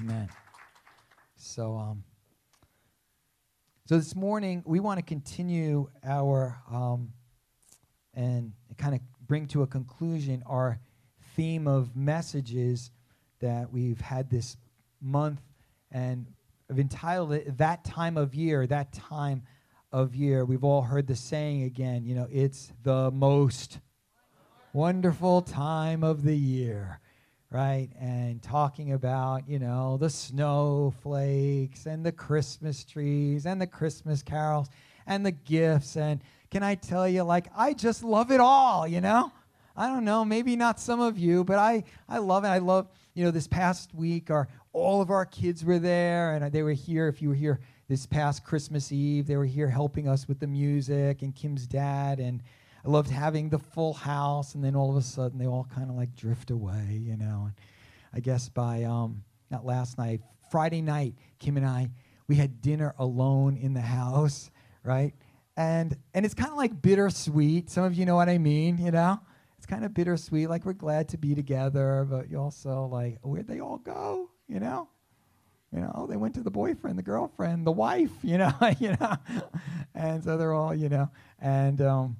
Amen. So, um, so this morning we want to continue our um, and kind of bring to a conclusion our theme of messages that we've had this month, and I've entitled it "That Time of Year." That time of year. We've all heard the saying again. You know, it's the most wonderful time of the year right? And talking about, you know, the snowflakes and the Christmas trees and the Christmas carols and the gifts. And can I tell you, like, I just love it all, you know? I don't know, maybe not some of you, but I, I love it. I love, you know, this past week, our, all of our kids were there and they were here. If you were here this past Christmas Eve, they were here helping us with the music and Kim's dad. And, I loved having the full house, and then all of a sudden they all kind of like drift away, you know. And I guess by um, not last night, Friday night, Kim and I we had dinner alone in the house, right? And and it's kind of like bittersweet. Some of you know what I mean, you know. It's kind of bittersweet. Like we're glad to be together, but you also like where'd they all go, you know? You know, they went to the boyfriend, the girlfriend, the wife, you know, you know, and so they're all, you know, and um,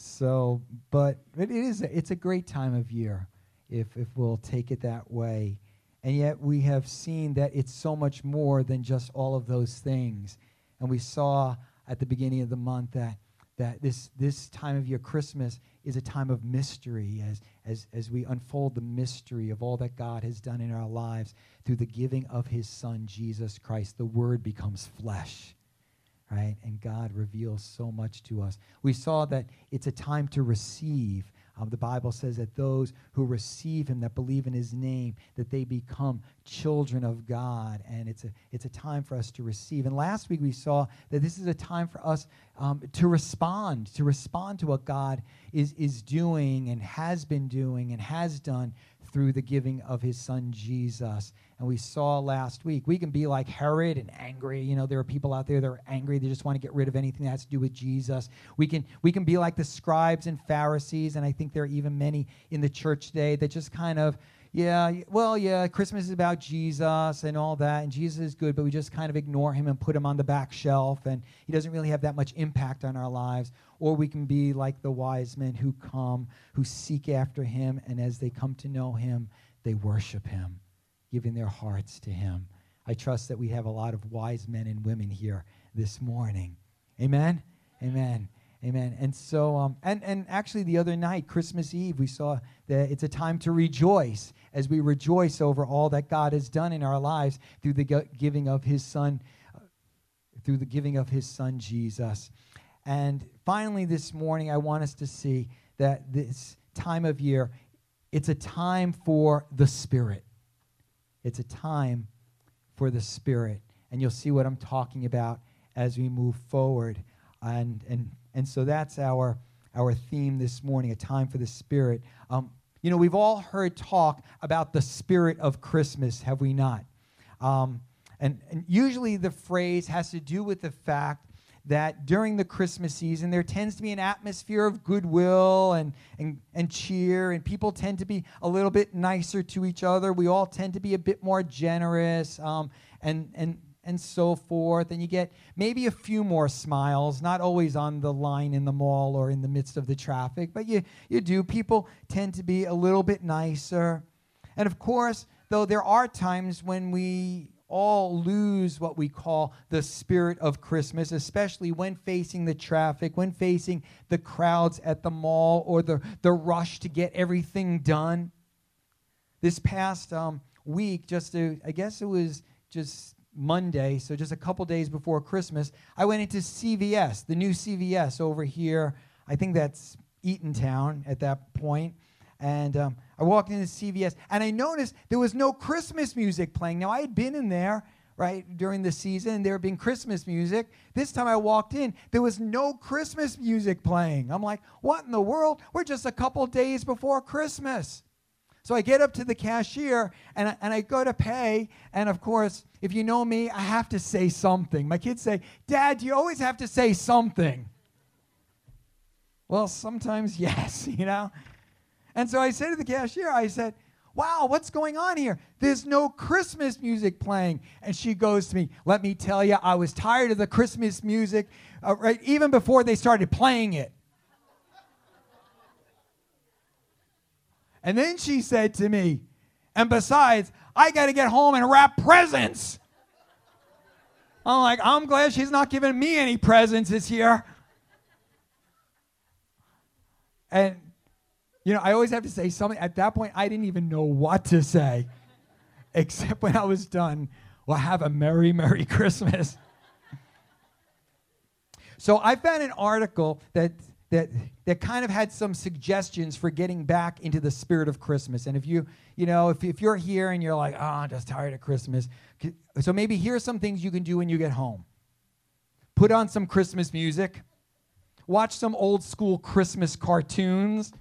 so, but it is a, it's a great time of year if if we'll take it that way. And yet we have seen that it's so much more than just all of those things. And we saw at the beginning of the month that that this this time of year Christmas is a time of mystery as as as we unfold the mystery of all that God has done in our lives through the giving of his son Jesus Christ the word becomes flesh right? And God reveals so much to us. We saw that it's a time to receive. Um, the Bible says that those who receive Him, that believe in His name, that they become children of God, and it's a it's a time for us to receive. And last week we saw that this is a time for us um, to respond, to respond to what God is is doing and has been doing and has done through the giving of His Son Jesus and we saw last week. We can be like Herod and angry. You know, there are people out there that are angry. They just want to get rid of anything that has to do with Jesus. We can we can be like the scribes and Pharisees, and I think there are even many in the church today that just kind of yeah, well, yeah, Christmas is about Jesus and all that, and Jesus is good, but we just kind of ignore him and put him on the back shelf, and he doesn't really have that much impact on our lives. Or we can be like the wise men who come, who seek after him, and as they come to know him, they worship him giving their hearts to Him. I trust that we have a lot of wise men and women here this morning. Amen? Amen. Amen. And so, um, and, and actually, the other night, Christmas Eve, we saw that it's a time to rejoice as we rejoice over all that God has done in our lives through the giving of His Son, uh, through the giving of His Son, Jesus. And finally, this morning, I want us to see that this time of year, it's a time for the Spirit. It's a time for the Spirit. And you'll see what I'm talking about as we move forward. And, and, and so that's our, our theme this morning a time for the Spirit. Um, you know, we've all heard talk about the spirit of Christmas, have we not? Um, and, and usually the phrase has to do with the fact that during the Christmas season, there tends to be an atmosphere of goodwill and, and, and cheer, and people tend to be a little bit nicer to each other. We all tend to be a bit more generous um, and, and, and so forth. And you get maybe a few more smiles, not always on the line in the mall or in the midst of the traffic, but you, you do. People tend to be a little bit nicer. And of course, though there are times when we all lose what we call the spirit of Christmas, especially when facing the traffic, when facing the crowds at the mall or the, the rush to get everything done. This past um, week, just to, I guess it was just Monday, so just a couple days before Christmas, I went into CVS, the new CVS over here. I think that's Eatontown at that point. And um, I walked into CVS and I noticed there was no Christmas music playing. Now, I had been in there, right, during the season, and there had been Christmas music. This time I walked in, there was no Christmas music playing. I'm like, what in the world? We're just a couple days before Christmas. So I get up to the cashier and I, and I go to pay. And of course, if you know me, I have to say something. My kids say, Dad, you always have to say something. Well, sometimes yes, you know. And so I said to the cashier, I said, Wow, what's going on here? There's no Christmas music playing. And she goes to me, Let me tell you, I was tired of the Christmas music uh, right, even before they started playing it. And then she said to me, And besides, I got to get home and wrap presents. I'm like, I'm glad she's not giving me any presents this year. And, you know, I always have to say something. At that point, I didn't even know what to say, except when I was done. Well, have a Merry, Merry Christmas. so I found an article that that that kind of had some suggestions for getting back into the spirit of Christmas. And if you, you know, if, if you're here and you're like, oh, I'm just tired of Christmas, so maybe here's some things you can do when you get home. Put on some Christmas music, watch some old school Christmas cartoons,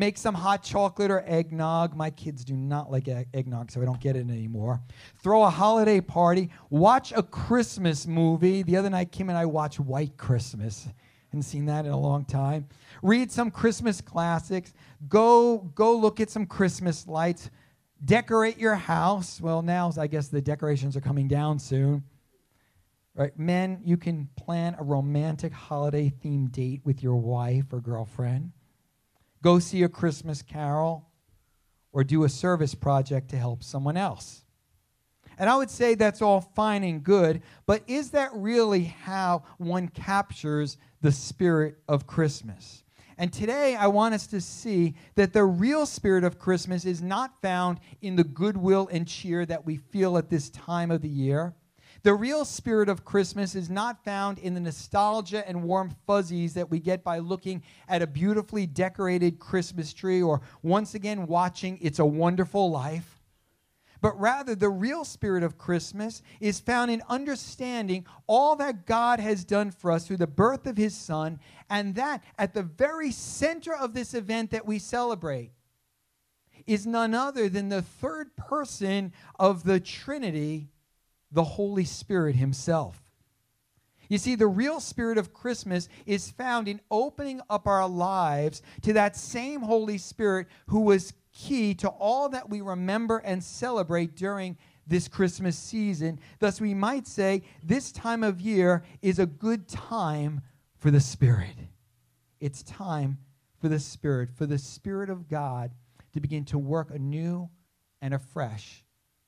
make some hot chocolate or eggnog. My kids do not like eggnog, so I don't get it anymore. Throw a holiday party, watch a Christmas movie. The other night, Kim and I watched White Christmas. Hadn't seen that in a long time. Read some Christmas classics. Go go look at some Christmas lights. Decorate your house. Well, now I guess the decorations are coming down soon. Right, men, you can plan a romantic holiday themed date with your wife or girlfriend. Go see a Christmas carol or do a service project to help someone else. And I would say that's all fine and good, but is that really how one captures the spirit of Christmas? And today I want us to see that the real spirit of Christmas is not found in the goodwill and cheer that we feel at this time of the year. The real spirit of Christmas is not found in the nostalgia and warm fuzzies that we get by looking at a beautifully decorated Christmas tree or once again watching It's a Wonderful Life. But rather the real spirit of Christmas is found in understanding all that God has done for us through the birth of his son, and that at the very center of this event that we celebrate is none other than the third person of the Trinity, the Holy Spirit himself. You see, the real spirit of Christmas is found in opening up our lives to that same Holy Spirit who was key to all that we remember and celebrate during this Christmas season. Thus, we might say this time of year is a good time for the Spirit. It's time for the Spirit, for the Spirit of God to begin to work anew and afresh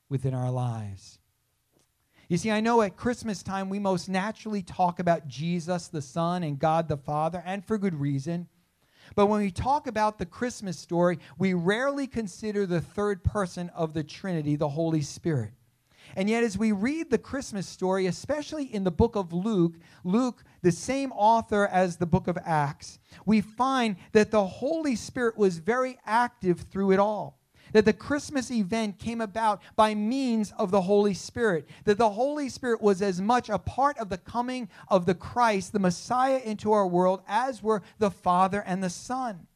within our lives. You see, I know at Christmas time we most naturally talk about Jesus the Son and God the Father, and for good reason. But when we talk about the Christmas story, we rarely consider the third person of the Trinity, the Holy Spirit. And yet, as we read the Christmas story, especially in the book of Luke, Luke, the same author as the book of Acts, we find that the Holy Spirit was very active through it all that the Christmas event came about by means of the Holy Spirit, that the Holy Spirit was as much a part of the coming of the Christ, the Messiah, into our world as were the Father and the Son.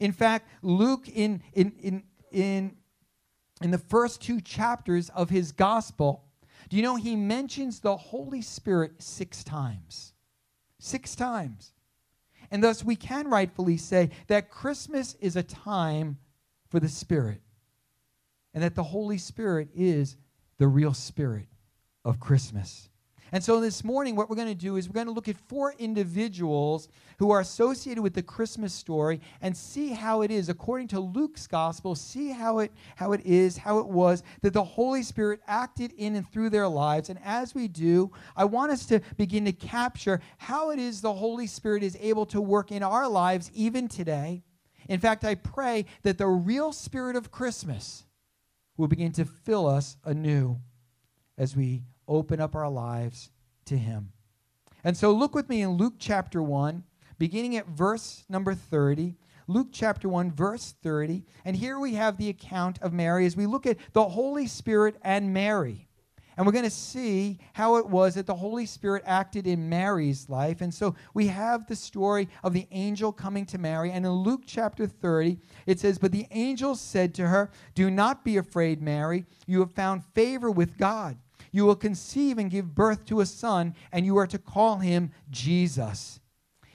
In fact, Luke, in, in, in, in, in the first two chapters of his gospel, do you know he mentions the Holy Spirit six times? Six times. And thus, we can rightfully say that Christmas is a time for the Spirit. And that the Holy Spirit is the real spirit of Christmas. And so this morning, what we're going to do is we're going to look at four individuals who are associated with the Christmas story and see how it is, according to Luke's gospel, see how it, how it is, how it was that the Holy Spirit acted in and through their lives. And as we do, I want us to begin to capture how it is the Holy Spirit is able to work in our lives even today in fact, I pray that the real spirit of Christmas will begin to fill us anew as we open up our lives to Him. And so look with me in Luke chapter 1, beginning at verse number 30. Luke chapter 1, verse 30. And here we have the account of Mary as we look at the Holy Spirit and Mary. And we're going to see how it was that the Holy Spirit acted in Mary's life. And so we have the story of the angel coming to Mary. And in Luke chapter 30, it says, But the angel said to her, Do not be afraid, Mary. You have found favor with God. You will conceive and give birth to a son, and you are to call him Jesus.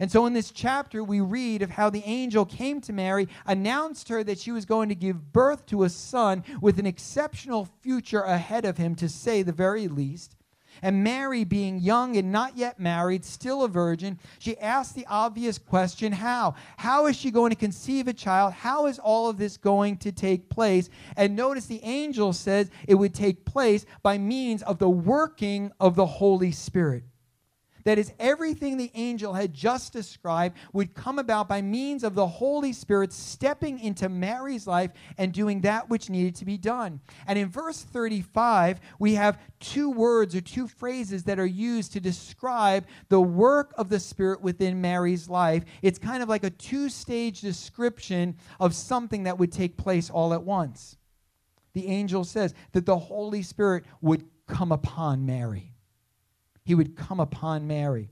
And so in this chapter, we read of how the angel came to Mary, announced her that she was going to give birth to a son with an exceptional future ahead of him, to say the very least. And Mary, being young and not yet married, still a virgin, she asked the obvious question how? How is she going to conceive a child? How is all of this going to take place? And notice the angel says it would take place by means of the working of the Holy Spirit. That is, everything the angel had just described would come about by means of the Holy Spirit stepping into Mary's life and doing that which needed to be done. And in verse 35, we have two words or two phrases that are used to describe the work of the Spirit within Mary's life. It's kind of like a two stage description of something that would take place all at once. The angel says that the Holy Spirit would come upon Mary he would come upon Mary.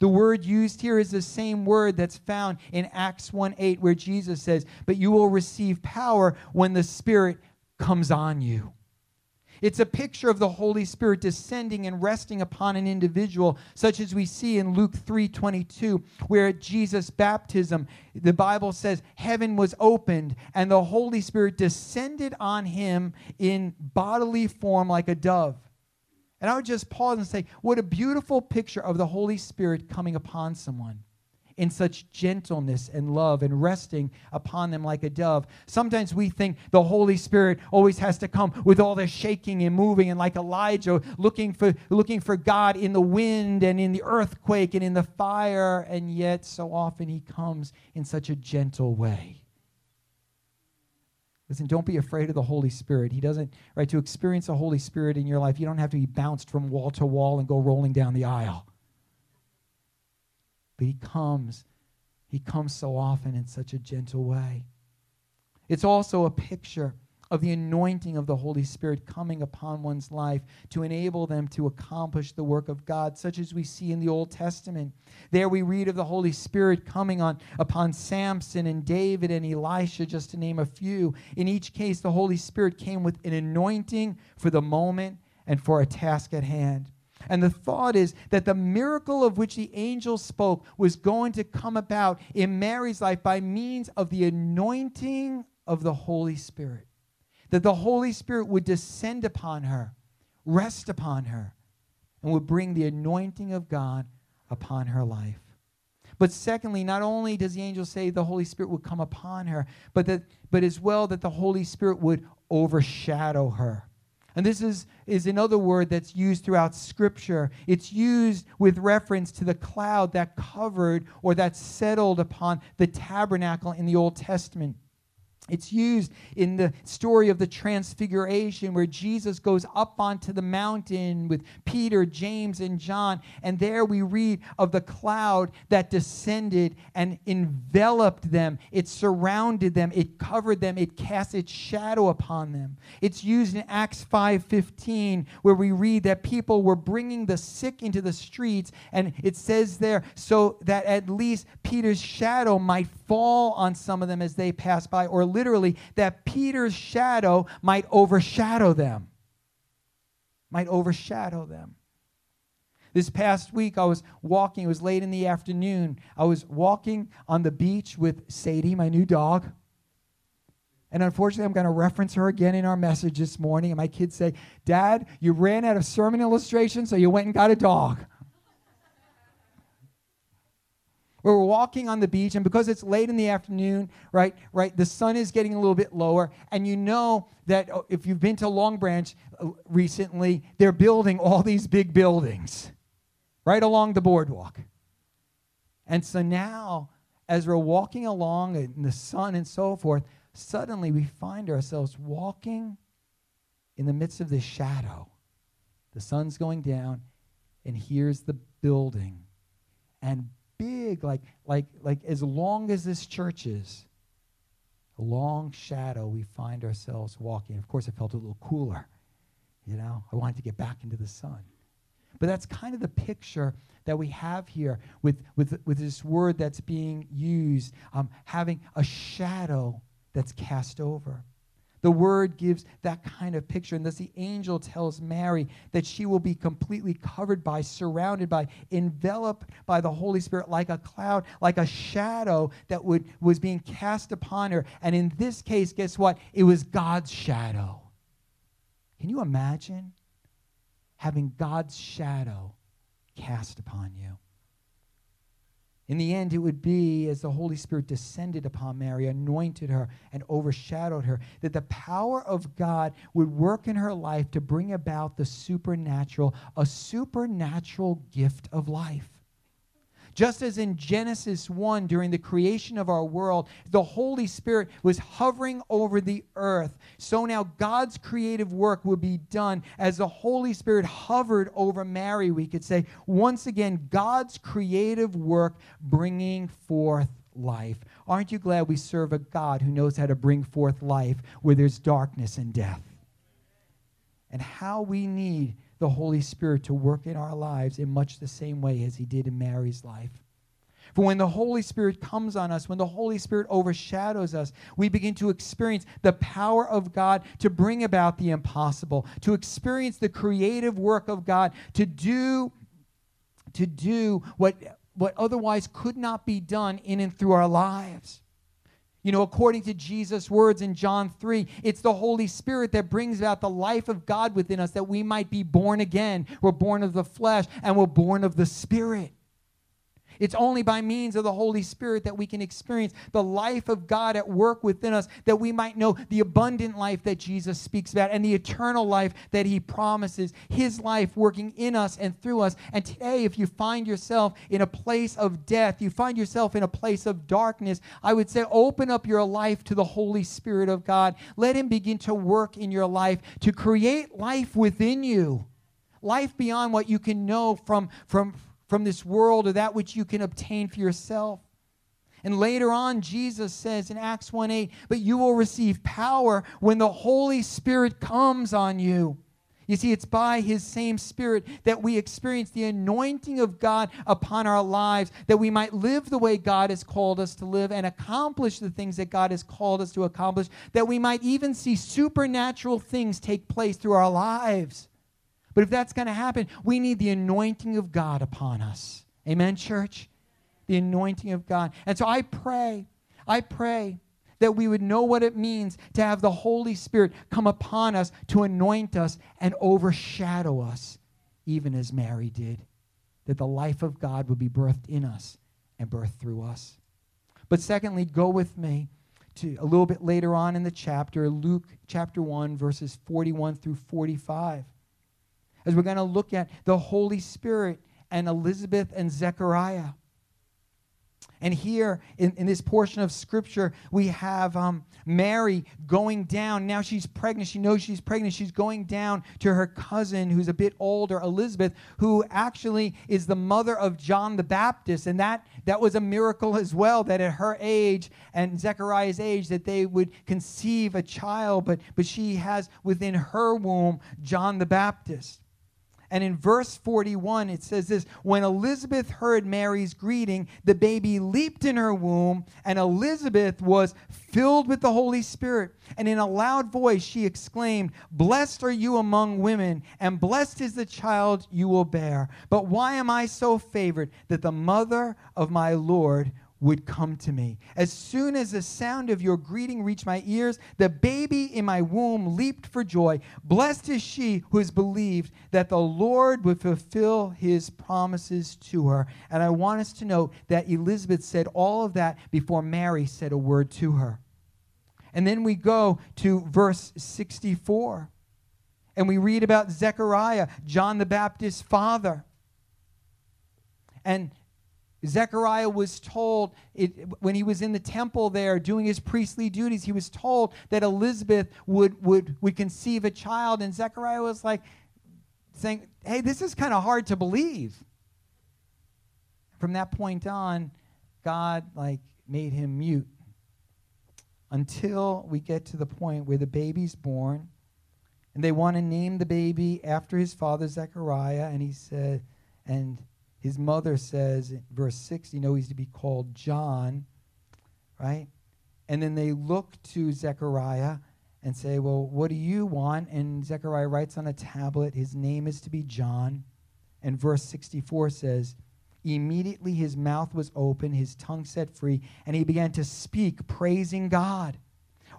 The word used here is the same word that's found in Acts 1 8, where Jesus says, But you will receive power when the Spirit comes on you. It's a picture of the Holy Spirit descending and resting upon an individual, such as we see in Luke 3:22, where at Jesus' baptism, the Bible says heaven was opened and the Holy Spirit descended on him in bodily form like a dove. And I would just pause and say, what a beautiful picture of the Holy Spirit coming upon someone in such gentleness and love and resting upon them like a dove. Sometimes we think the Holy Spirit always has to come with all the shaking and moving and like Elijah looking for looking for God in the wind and in the earthquake and in the fire and yet so often he comes in such a gentle way. Listen, don't be afraid of the Holy Spirit. He doesn't, right, to experience the Holy Spirit in your life, you don't have to be bounced from wall to wall and go rolling down the aisle. But He comes, He comes so often in such a gentle way. It's also a picture of the anointing of the Holy Spirit coming upon one's life to enable them to accomplish the work of God, such as we see in the Old Testament. There we read of the Holy Spirit coming on upon Samson and David and Elisha, just to name a few. In each case, the Holy Spirit came with an anointing for the moment and for a task at hand. And the thought is that the miracle of which the angel spoke was going to come about in Mary's life by means of the anointing of the Holy Spirit that the Holy Spirit would descend upon her, rest upon her, and would bring the anointing of God upon her life. But secondly, not only does the angel say the Holy Spirit would come upon her, but that but as well that the Holy Spirit would overshadow her. And this is, is another word that's used throughout Scripture. It's used with reference to the cloud that covered or that settled upon the tabernacle in the Old Testament. It's used in the story of the transfiguration where Jesus goes up onto the mountain with Peter, James, and John. And there we read of the cloud that descended and enveloped them. It surrounded them, it covered them, it cast its shadow upon them. It's used in Acts 5:15 where we read that people were bringing the sick into the streets and it says there so that at least Peter's shadow might fall on some of them as they pass by or literally that Peter's shadow might overshadow them. Might overshadow them. This past week, I was walking, it was late in the afternoon. I was walking on the beach with Sadie, my new dog. And unfortunately, I'm going to reference her again in our message this morning. And my kids say, Dad, you ran out of sermon illustrations, so you went and got a dog. We are walking on the beach, and because it's late in the afternoon, right, right, the sun is getting a little bit lower, and you know that oh, if you've been to Long Branch uh, recently, they're building all these big buildings right along the boardwalk. And so now, as we're walking along in the sun and so forth, suddenly we find ourselves walking in the midst of this shadow. The sun's going down, and here's the building. And big, like, like, like as long as this church is, a long shadow we find ourselves walking. Of course, it felt a little cooler. You know, I wanted to get back into the sun. But that's kind of the picture that we have here with, with, with this word that's being used, um, having a shadow that's cast over. The word gives that kind of picture. And thus the angel tells Mary that she will be completely covered by, surrounded by, enveloped by the Holy Spirit like a cloud, like a shadow that would, was being cast upon her. And in this case, guess what? It was God's shadow. Can you imagine having God's shadow cast upon you? In the end, it would be as the Holy Spirit descended upon Mary, anointed her, and overshadowed her, that the power of God would work in her life to bring about the supernatural, a supernatural gift of life. Just as in Genesis 1, during the creation of our world, the Holy Spirit was hovering over the earth, so now God's creative work will be done as the Holy Spirit hovered over Mary, we could say. Once again, God's creative work bringing forth life. Aren't you glad we serve a God who knows how to bring forth life where there's darkness and death? And how we need the Holy Spirit to work in our lives in much the same way as he did in Mary's life. For when the Holy Spirit comes on us, when the Holy Spirit overshadows us, we begin to experience the power of God to bring about the impossible, to experience the creative work of God, to do, to do what, what otherwise could not be done in and through our lives. You know, according to Jesus' words in John 3, it's the Holy Spirit that brings about the life of God within us that we might be born again. We're born of the flesh and we're born of the Spirit. It's only by means of the Holy Spirit that we can experience the life of God at work within us, that we might know the abundant life that Jesus speaks about and the eternal life that he promises, his life working in us and through us. And today, if you find yourself in a place of death, you find yourself in a place of darkness, I would say open up your life to the Holy Spirit of God. Let him begin to work in your life to create life within you life beyond what you can know from, from, from this world or that which you can obtain for yourself. And later on, Jesus says in Acts 1 8, but you will receive power when the Holy Spirit comes on you. You see, it's by His same Spirit that we experience the anointing of God upon our lives, that we might live the way God has called us to live and accomplish the things that God has called us to accomplish, that we might even see supernatural things take place through our lives. But if that's going to happen, we need the anointing of God upon us. Amen, church? The anointing of God. And so I pray, I pray that we would know what it means to have the Holy Spirit come upon us to anoint us and overshadow us, even as Mary did. That the life of God would be birthed in us and birthed through us. But secondly, go with me to a little bit later on in the chapter, Luke chapter 1, verses 41 through 45 as we're going to look at the Holy Spirit and Elizabeth and Zechariah. And here in, in this portion of scripture, we have um, Mary going down. Now she's pregnant. She knows she's pregnant. She's going down to her cousin, who's a bit older, Elizabeth, who actually is the mother of John the Baptist. And that, that was a miracle as well, that at her age and Zechariah's age, that they would conceive a child. But, but she has within her womb John the Baptist. And in verse 41, it says this When Elizabeth heard Mary's greeting, the baby leaped in her womb, and Elizabeth was filled with the Holy Spirit. And in a loud voice, she exclaimed, Blessed are you among women, and blessed is the child you will bear. But why am I so favored that the mother of my Lord would come to me. As soon as the sound of your greeting reached my ears, the baby in my womb leaped for joy. Blessed is she who has believed that the Lord would fulfill his promises to her. And I want us to note that Elizabeth said all of that before Mary said a word to her. And then we go to verse 64. And we read about Zechariah, John the Baptist's father. And Zechariah was told it, when he was in the temple there doing his priestly duties, he was told that Elizabeth would, would, would conceive a child. And Zechariah was like saying, Hey, this is kind of hard to believe. From that point on, God like made him mute. until we get to the point where the baby's born. And they want to name the baby after his father, Zechariah. And he said, and his mother says, verse 6, you know, he's to be called John, right? And then they look to Zechariah and say, Well, what do you want? And Zechariah writes on a tablet, His name is to be John. And verse 64 says, Immediately his mouth was open, his tongue set free, and he began to speak, praising God.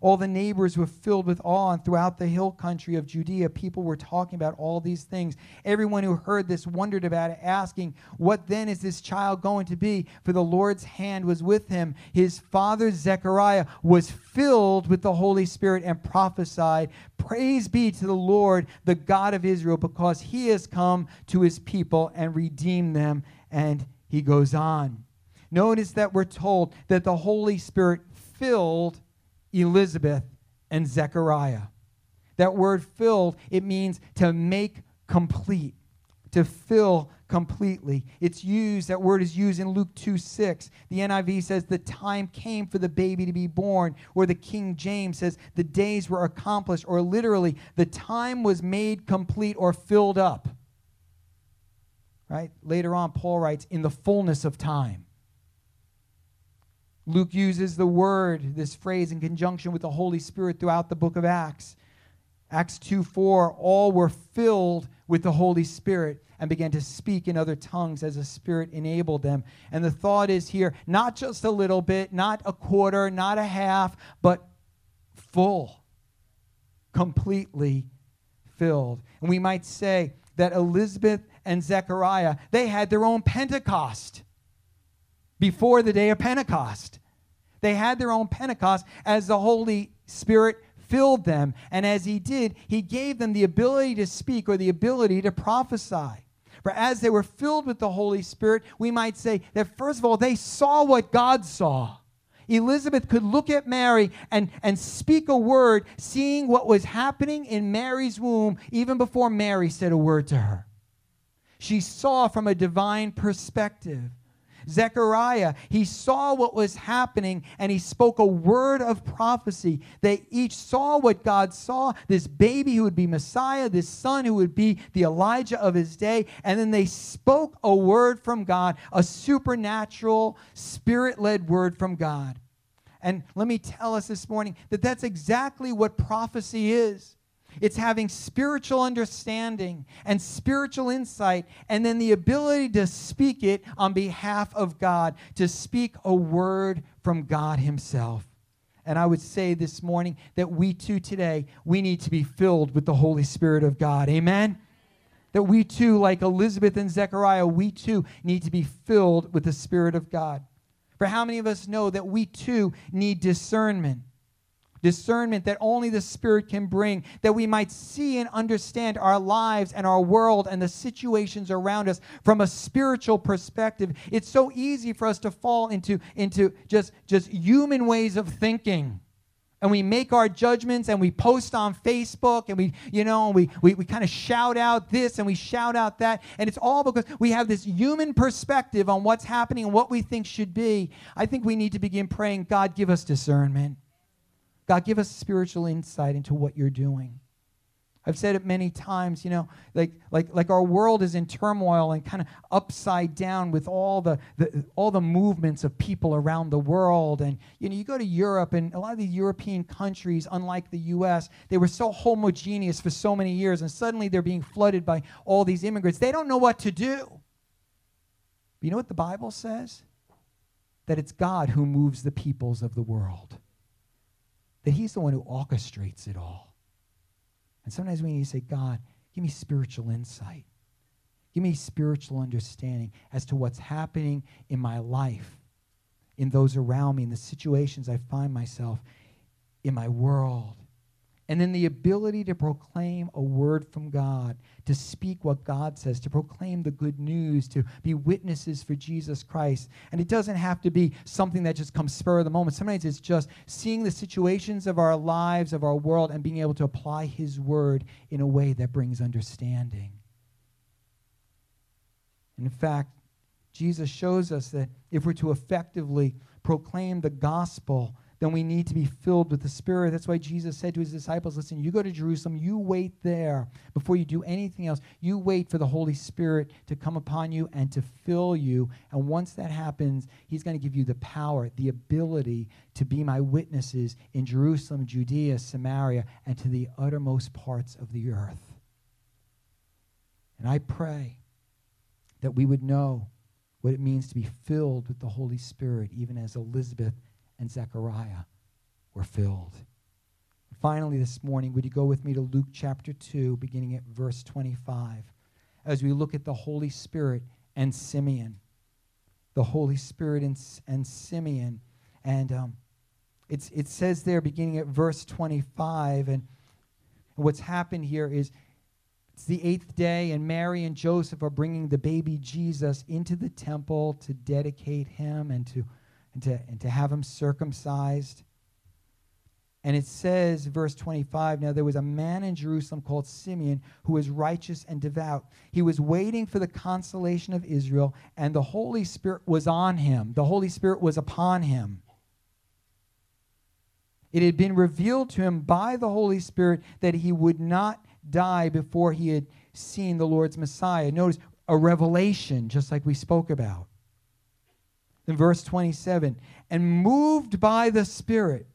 All the neighbors were filled with awe, and throughout the hill country of Judea, people were talking about all these things. Everyone who heard this wondered about it, asking, What then is this child going to be? For the Lord's hand was with him. His father Zechariah was filled with the Holy Spirit and prophesied, Praise be to the Lord, the God of Israel, because he has come to his people and redeemed them. And he goes on. Notice that we're told that the Holy Spirit filled Elizabeth and Zechariah. That word filled, it means to make complete, to fill completely. It's used, that word is used in Luke 2 6. The NIV says the time came for the baby to be born, or the King James says the days were accomplished, or literally, the time was made complete or filled up. Right? Later on, Paul writes, in the fullness of time. Luke uses the word, this phrase, in conjunction with the Holy Spirit throughout the book of Acts. Acts 2 4, all were filled with the Holy Spirit and began to speak in other tongues as the Spirit enabled them. And the thought is here not just a little bit, not a quarter, not a half, but full, completely filled. And we might say that Elizabeth and Zechariah, they had their own Pentecost before the day of Pentecost. They had their own Pentecost as the Holy Spirit filled them. And as He did, He gave them the ability to speak or the ability to prophesy. For as they were filled with the Holy Spirit, we might say that first of all, they saw what God saw. Elizabeth could look at Mary and, and speak a word, seeing what was happening in Mary's womb even before Mary said a word to her. She saw from a divine perspective. Zechariah, he saw what was happening and he spoke a word of prophecy. They each saw what God saw this baby who would be Messiah, this son who would be the Elijah of his day. And then they spoke a word from God, a supernatural, spirit led word from God. And let me tell us this morning that that's exactly what prophecy is. It's having spiritual understanding and spiritual insight, and then the ability to speak it on behalf of God, to speak a word from God Himself. And I would say this morning that we too today, we need to be filled with the Holy Spirit of God. Amen? That we too, like Elizabeth and Zechariah, we too need to be filled with the Spirit of God. For how many of us know that we too need discernment? Discernment that only the Spirit can bring, that we might see and understand our lives and our world and the situations around us from a spiritual perspective. It's so easy for us to fall into, into just, just human ways of thinking. And we make our judgments and we post on Facebook and we, you know, we, we, we kind of shout out this and we shout out that. And it's all because we have this human perspective on what's happening and what we think should be. I think we need to begin praying, God, give us discernment. God, give us spiritual insight into what you're doing. I've said it many times, you know, like, like, like our world is in turmoil and kind of upside down with all the, the, all the movements of people around the world. And, you know, you go to Europe and a lot of the European countries, unlike the U.S., they were so homogeneous for so many years, and suddenly they're being flooded by all these immigrants. They don't know what to do. But you know what the Bible says? That it's God who moves the peoples of the world that He's the one who orchestrates it all. And sometimes we need to say, God, give me spiritual insight. Give me spiritual understanding as to what's happening in my life, in those around me, in the situations I find myself, in my world. And then the ability to proclaim a word from God, to speak what God says, to proclaim the good news, to be witnesses for Jesus Christ. And it doesn't have to be something that just comes spur of the moment. Sometimes it's just seeing the situations of our lives, of our world, and being able to apply His word in a way that brings understanding. And in fact, Jesus shows us that if we're to effectively proclaim the gospel, then we need to be filled with the Spirit. That's why Jesus said to his disciples, Listen, you go to Jerusalem, you wait there before you do anything else. You wait for the Holy Spirit to come upon you and to fill you. And once that happens, he's going to give you the power, the ability to be my witnesses in Jerusalem, Judea, Samaria, and to the uttermost parts of the earth. And I pray that we would know what it means to be filled with the Holy Spirit, even as Elizabeth and Zechariah were filled. Finally, this morning, would you go with me to Luke chapter 2, beginning at verse 25, as we look at the Holy Spirit and Simeon. The Holy Spirit and, and Simeon. And um, it's, it says there, beginning at verse 25, and what's happened here is it's the eighth day, and Mary and Joseph are bringing the baby Jesus into the temple to dedicate him and to and to, and to have him circumcised. And it says, verse 25 Now there was a man in Jerusalem called Simeon who was righteous and devout. He was waiting for the consolation of Israel, and the Holy Spirit was on him. The Holy Spirit was upon him. It had been revealed to him by the Holy Spirit that he would not die before he had seen the Lord's Messiah. Notice a revelation, just like we spoke about in verse 27 and moved by the Spirit,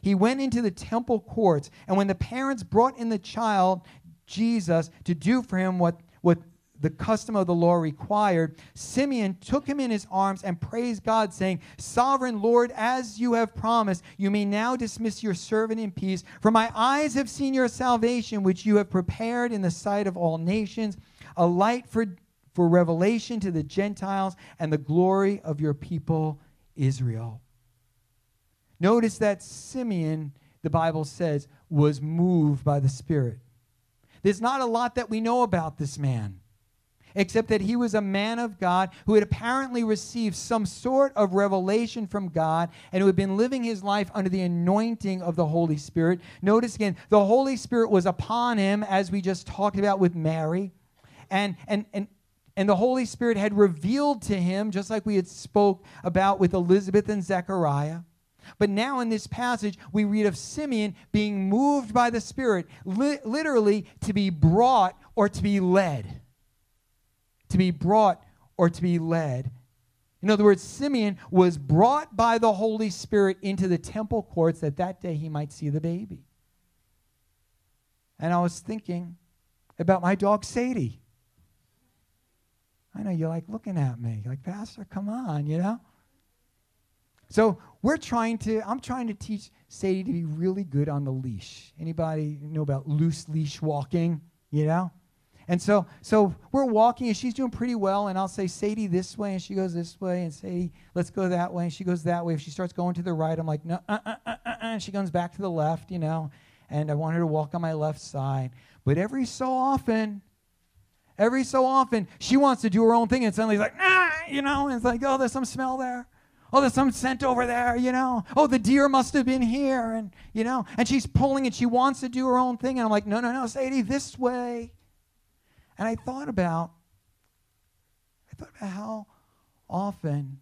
he went into the temple courts. And when the parents brought in the child, Jesus, to do for him what, what the custom of the law required, Simeon took him in his arms and praised God, saying, Sovereign Lord, as you have promised, you may now dismiss your servant in peace. For my eyes have seen your salvation, which you have prepared in the sight of all nations, a light for for revelation to the Gentiles and the glory of your people Israel. Notice that Simeon, the Bible says, was moved by the Spirit. There's not a lot that we know about this man, except that he was a man of God who had apparently received some sort of revelation from God and who had been living his life under the anointing of the Holy Spirit. Notice again, the Holy Spirit was upon him, as we just talked about with Mary. And, and, and and the Holy Spirit had revealed to him, just like we had spoke about with Elizabeth and Zechariah. But now in this passage, we read of Simeon being moved by the Spirit, li- literally to be brought or to be led. To be brought or to be led. In other words, Simeon was brought by the Holy Spirit into the temple courts that that day he might see the baby. And I was thinking about my dog Sadie. I know you're like looking at me, like, Pastor, come on, you know? So we're trying to, I'm trying to teach Sadie to be really good on the leash. Anybody know about loose leash walking, you know? And so, so we're walking, and she's doing pretty well. And I'll say, Sadie, this way, and she goes this way. And Sadie, let's go that way, and she goes that way. If she starts going to the right, I'm like, no, uh, uh, uh, uh, and she goes back to the left, you know. And I want her to walk on my left side. But every so often, every so often she wants to do her own thing and suddenly it's like nah you know? And it's like oh there's some smell there. Oh there's some scent over there you know? Oh the deer must have been here and you know? And she's pulling and she wants to do her own thing and i'm like no no no sadie this way. And i thought about i thought about how often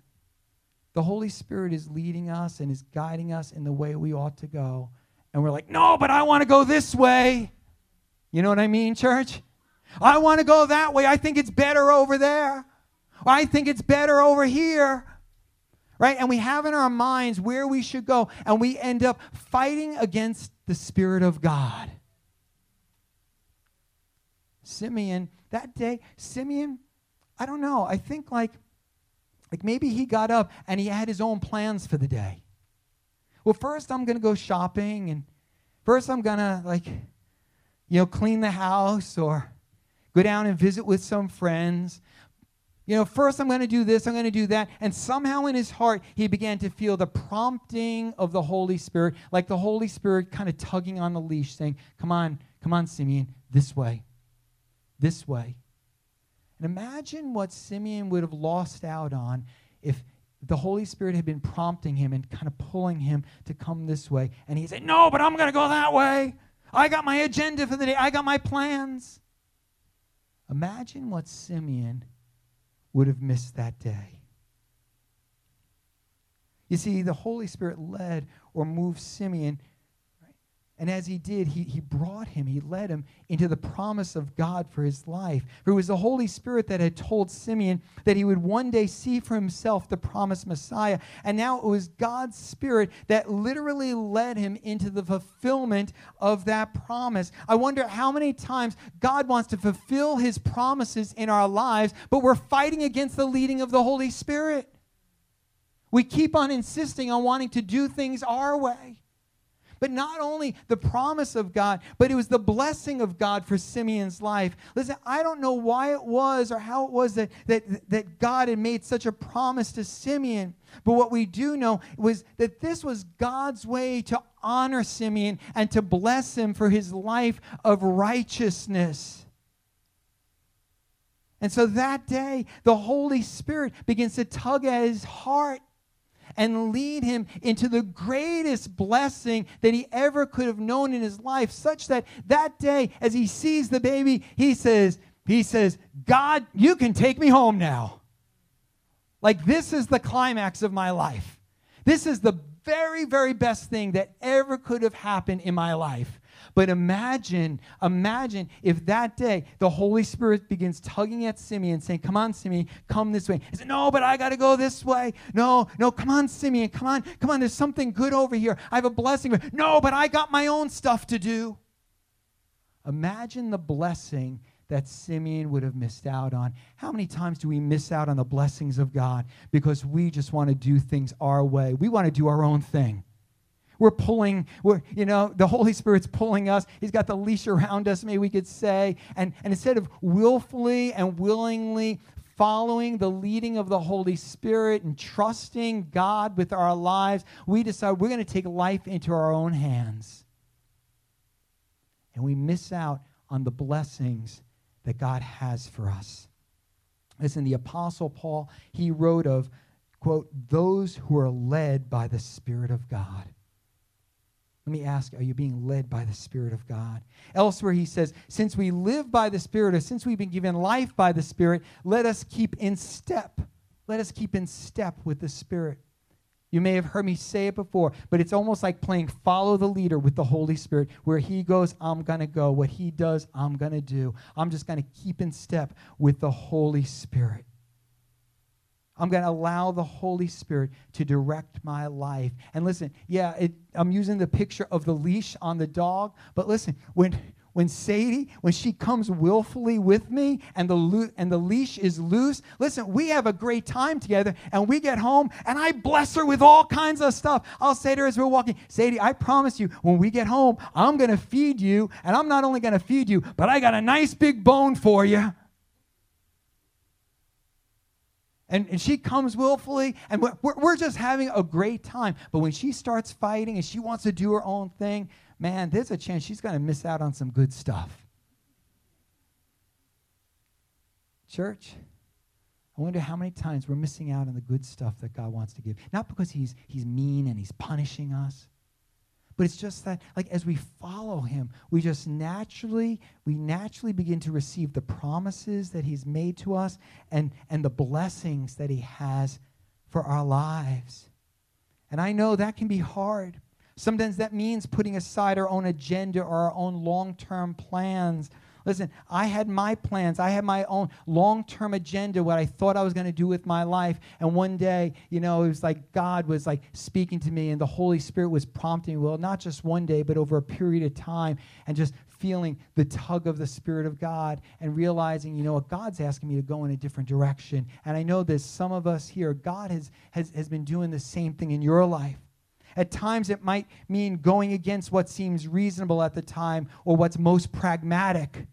the holy spirit is leading us and is guiding us in the way we ought to go. And we're like no but i want to go this way. You know what i mean church I want to go that way. I think it's better over there. I think it's better over here. Right? And we have in our minds where we should go, and we end up fighting against the Spirit of God. Simeon, that day, Simeon, I don't know. I think like, like maybe he got up and he had his own plans for the day. Well, first I'm to go shopping, and first I'm to like, you know, clean the house or go down and visit with some friends. You know, first I'm going to do this, I'm going to do that. And somehow in his heart, he began to feel the prompting of the Holy Spirit, like the Holy Spirit kind of tugging on the leash, saying, Come on, come on, Simeon, this way, this way. And imagine what Simeon would have lost out on if the Holy Spirit had been prompting him and kind of pulling him to come this way. And he said, No, but I'm going to go that way. I got my agenda for the day, I got my plans. Imagine what Simeon would have missed that day. You see, the Holy Spirit led or moved Simeon and as he did, he, he brought him, he led him into the promise of God for his life. For it was the Holy Spirit that had told Simeon that he would one day see for himself the promised Messiah. And now it was God's Spirit that literally led him into the fulfillment of that promise. I wonder how many times God wants to fulfill his promises in our lives, but we're fighting against the leading of the Holy Spirit. We keep on insisting on wanting to do things our way. But not only the promise of God, but it was the blessing of God for Simeon's life. Listen, I don't know why it was or how it was that, that, that God had made such a promise to Simeon. But what we do know was that this was God's way to honor Simeon and to bless him for his life of righteousness. And so that day, the Holy Spirit begins to tug at his heart and lead him into the greatest blessing that he ever could have known in his life, such that that day, as he sees the baby, he says, he says, God, you can take me home now. Like, this is the climax of my life. This is the very, very best thing that ever could have happened in my life. But imagine, imagine if that day the Holy Spirit begins tugging at Simeon, saying, Come on, Simeon, come this way. He said, No, but I got to go this way. No, no, come on, Simeon, come on, come on. There's something good over here. I have a blessing. No, but I got my own stuff to do. Imagine the blessing that Simeon would have missed out on. How many times do we miss out on the blessings of God because we just want to do things our way? We want to do our own thing. We're pulling, we're, you know, the Holy Spirit's pulling us. He's got the leash around us, maybe we could say. And, and instead of willfully and willingly following the leading of the Holy Spirit and trusting God with our lives, we decide we're going to take life into our own hands. And we miss out on the blessings that God has for us. Listen, the Apostle Paul, he wrote of, quote, those who are led by the Spirit of God. Let me ask, are you being led by the Spirit of God? Elsewhere, he says, since we live by the Spirit, or since we've been given life by the Spirit, let us keep in step. Let us keep in step with the Spirit. You may have heard me say it before, but it's almost like playing follow the leader with the Holy Spirit. Where he goes, I'm going to go. What he does, I'm going to do. I'm just going to keep in step with the Holy Spirit. I'm going to allow the Holy Spirit to direct my life. And listen, yeah, it, I'm using the picture of the leash on the dog, but listen, when when Sadie, when she comes willfully with me and the, lo- and the leash is loose, listen, we have a great time together and we get home and I bless her with all kinds of stuff. I'll say to her as we're walking, Sadie, I promise you, when we get home, I'm going to feed you. And I'm not only going to feed you, but I got a nice big bone for you. And, and she comes willfully, and we're, we're just having a great time. But when she starts fighting and she wants to do her own thing, man, there's a chance she's going to miss out on some good stuff. Church, I wonder how many times we're missing out on the good stuff that God wants to give. Not because he's, he's mean and he's punishing us, but it's just that, like, as we follow him, we just naturally, we naturally begin to receive the promises that he's made to us and, and the blessings that he has for our lives. And I know that can be hard. Sometimes that means putting aside our own agenda or our own long term plans Listen, I had my plans. I had my own long term agenda, what I thought I was going to do with my life. And one day, you know, it was like God was like speaking to me and the Holy Spirit was prompting me. Well, not just one day, but over a period of time and just feeling the tug of the Spirit of God and realizing, you know what, God's asking me to go in a different direction. And I know there's some of us here, God has, has, has been doing the same thing in your life. At times, it might mean going against what seems reasonable at the time or what's most pragmatic.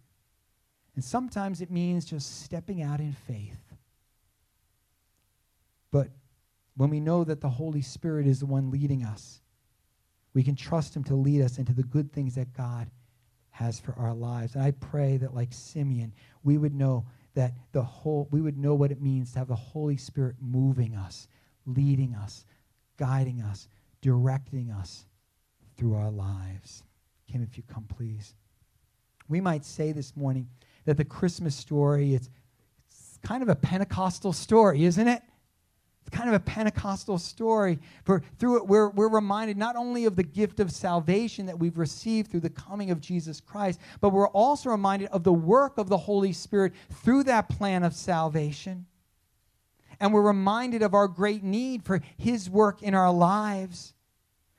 And sometimes it means just stepping out in faith. But when we know that the Holy Spirit is the one leading us, we can trust Him to lead us into the good things that God has for our lives. And I pray that, like Simeon, we would know that the whole, we would know what it means to have the Holy Spirit moving us, leading us, guiding us, directing us through our lives. Kim, if you come, please. We might say this morning that the Christmas story, it's, it's kind of a Pentecostal story, isn't it? It's kind of a Pentecostal story. For through it, we're, we're reminded not only of the gift of salvation that we've received through the coming of Jesus Christ, but we're also reminded of the work of the Holy Spirit through that plan of salvation. And we're reminded of our great need for His work in our lives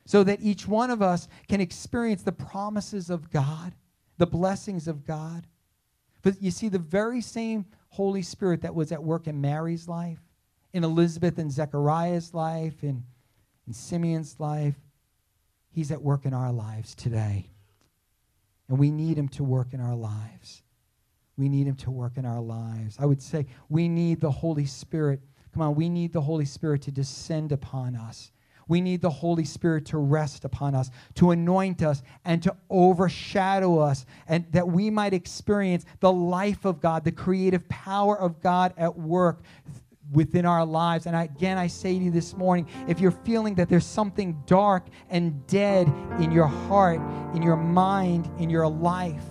so that each one of us can experience the promises of God, the blessings of God. But you see, the very same Holy Spirit that was at work in Mary's life in Elizabeth and Zechariah's life, in, in Simeon's life, he's at work in our lives today. And we need him to work in our lives. We need him to work in our lives. I would say we need the Holy Spirit. Come on, we need the Holy Spirit to descend upon us. We need the Holy Spirit to rest upon us, to anoint us, and to overshadow us, and that we might experience the life of God, the creative power of God at work within our lives. And again, I say to you this morning if you're feeling that there's something dark and dead in your heart, in your mind, in your life,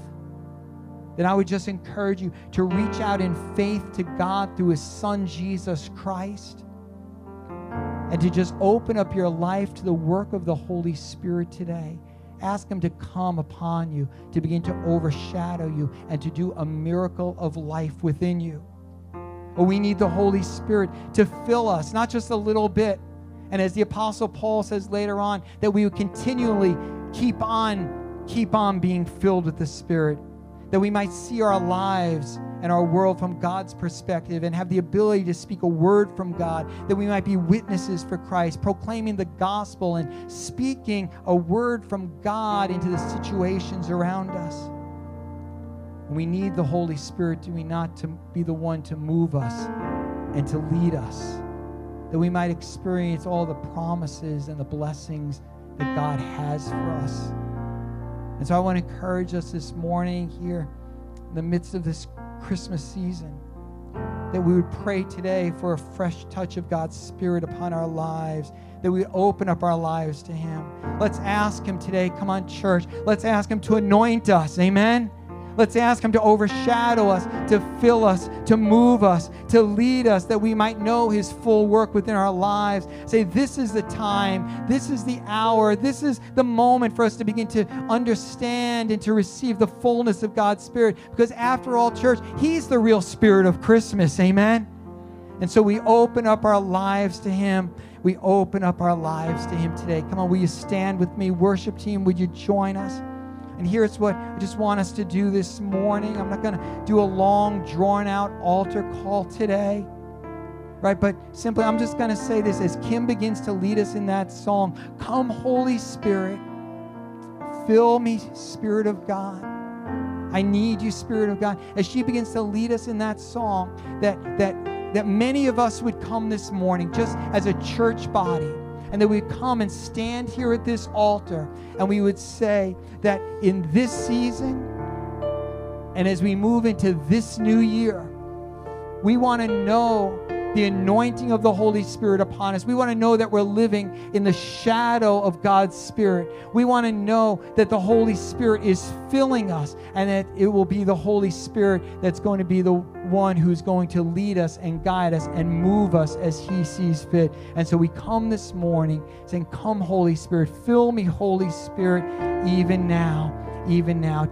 then I would just encourage you to reach out in faith to God through His Son, Jesus Christ, and to just open up your life to the work of the Holy Spirit today. Ask Him to come upon you, to begin to overshadow you, and to do a miracle of life within you. But we need the Holy Spirit to fill us, not just a little bit. And as the Apostle Paul says later on, that we would continually keep on, keep on being filled with the Spirit, that we might see our lives and our world from God's perspective and have the ability to speak a word from God, that we might be witnesses for Christ, proclaiming the gospel and speaking a word from God into the situations around us. We need the Holy Spirit, do we not, to be the one to move us and to lead us, that we might experience all the promises and the blessings that God has for us. And so I want to encourage us this morning here in the midst of this Christmas season that we would pray today for a fresh touch of God's Spirit upon our lives, that we open up our lives to Him. Let's ask Him today, come on, church, let's ask Him to anoint us. Amen. Let's ask Him to overshadow us, to fill us, to move us, to lead us, that we might know His full work within our lives. Say, this is the time, this is the hour, this is the moment for us to begin to understand and to receive the fullness of God's Spirit. Because after all, church, He's the real spirit of Christmas. Amen. And so we open up our lives to Him. We open up our lives to Him today. Come on, will you stand with me? Worship team, would you join us? And here's what I just want us to do this morning. I'm not going to do a long, drawn out altar call today, right? But simply, I'm just going to say this as Kim begins to lead us in that song Come, Holy Spirit, fill me, Spirit of God. I need you, Spirit of God. As she begins to lead us in that song, that, that, that many of us would come this morning just as a church body and that we would come and stand here at this altar and we would say that in this season and as we move into this new year, we want to know the anointing of the Holy Spirit upon us. We want to know that we're living in the shadow of God's Spirit. We want to know that the Holy Spirit is filling us and that it will be the Holy Spirit that's going to be the one who's going to lead us and guide us and move us as He sees fit. And so we come this morning saying, Come, Holy Spirit, fill me, Holy Spirit, even now, even now.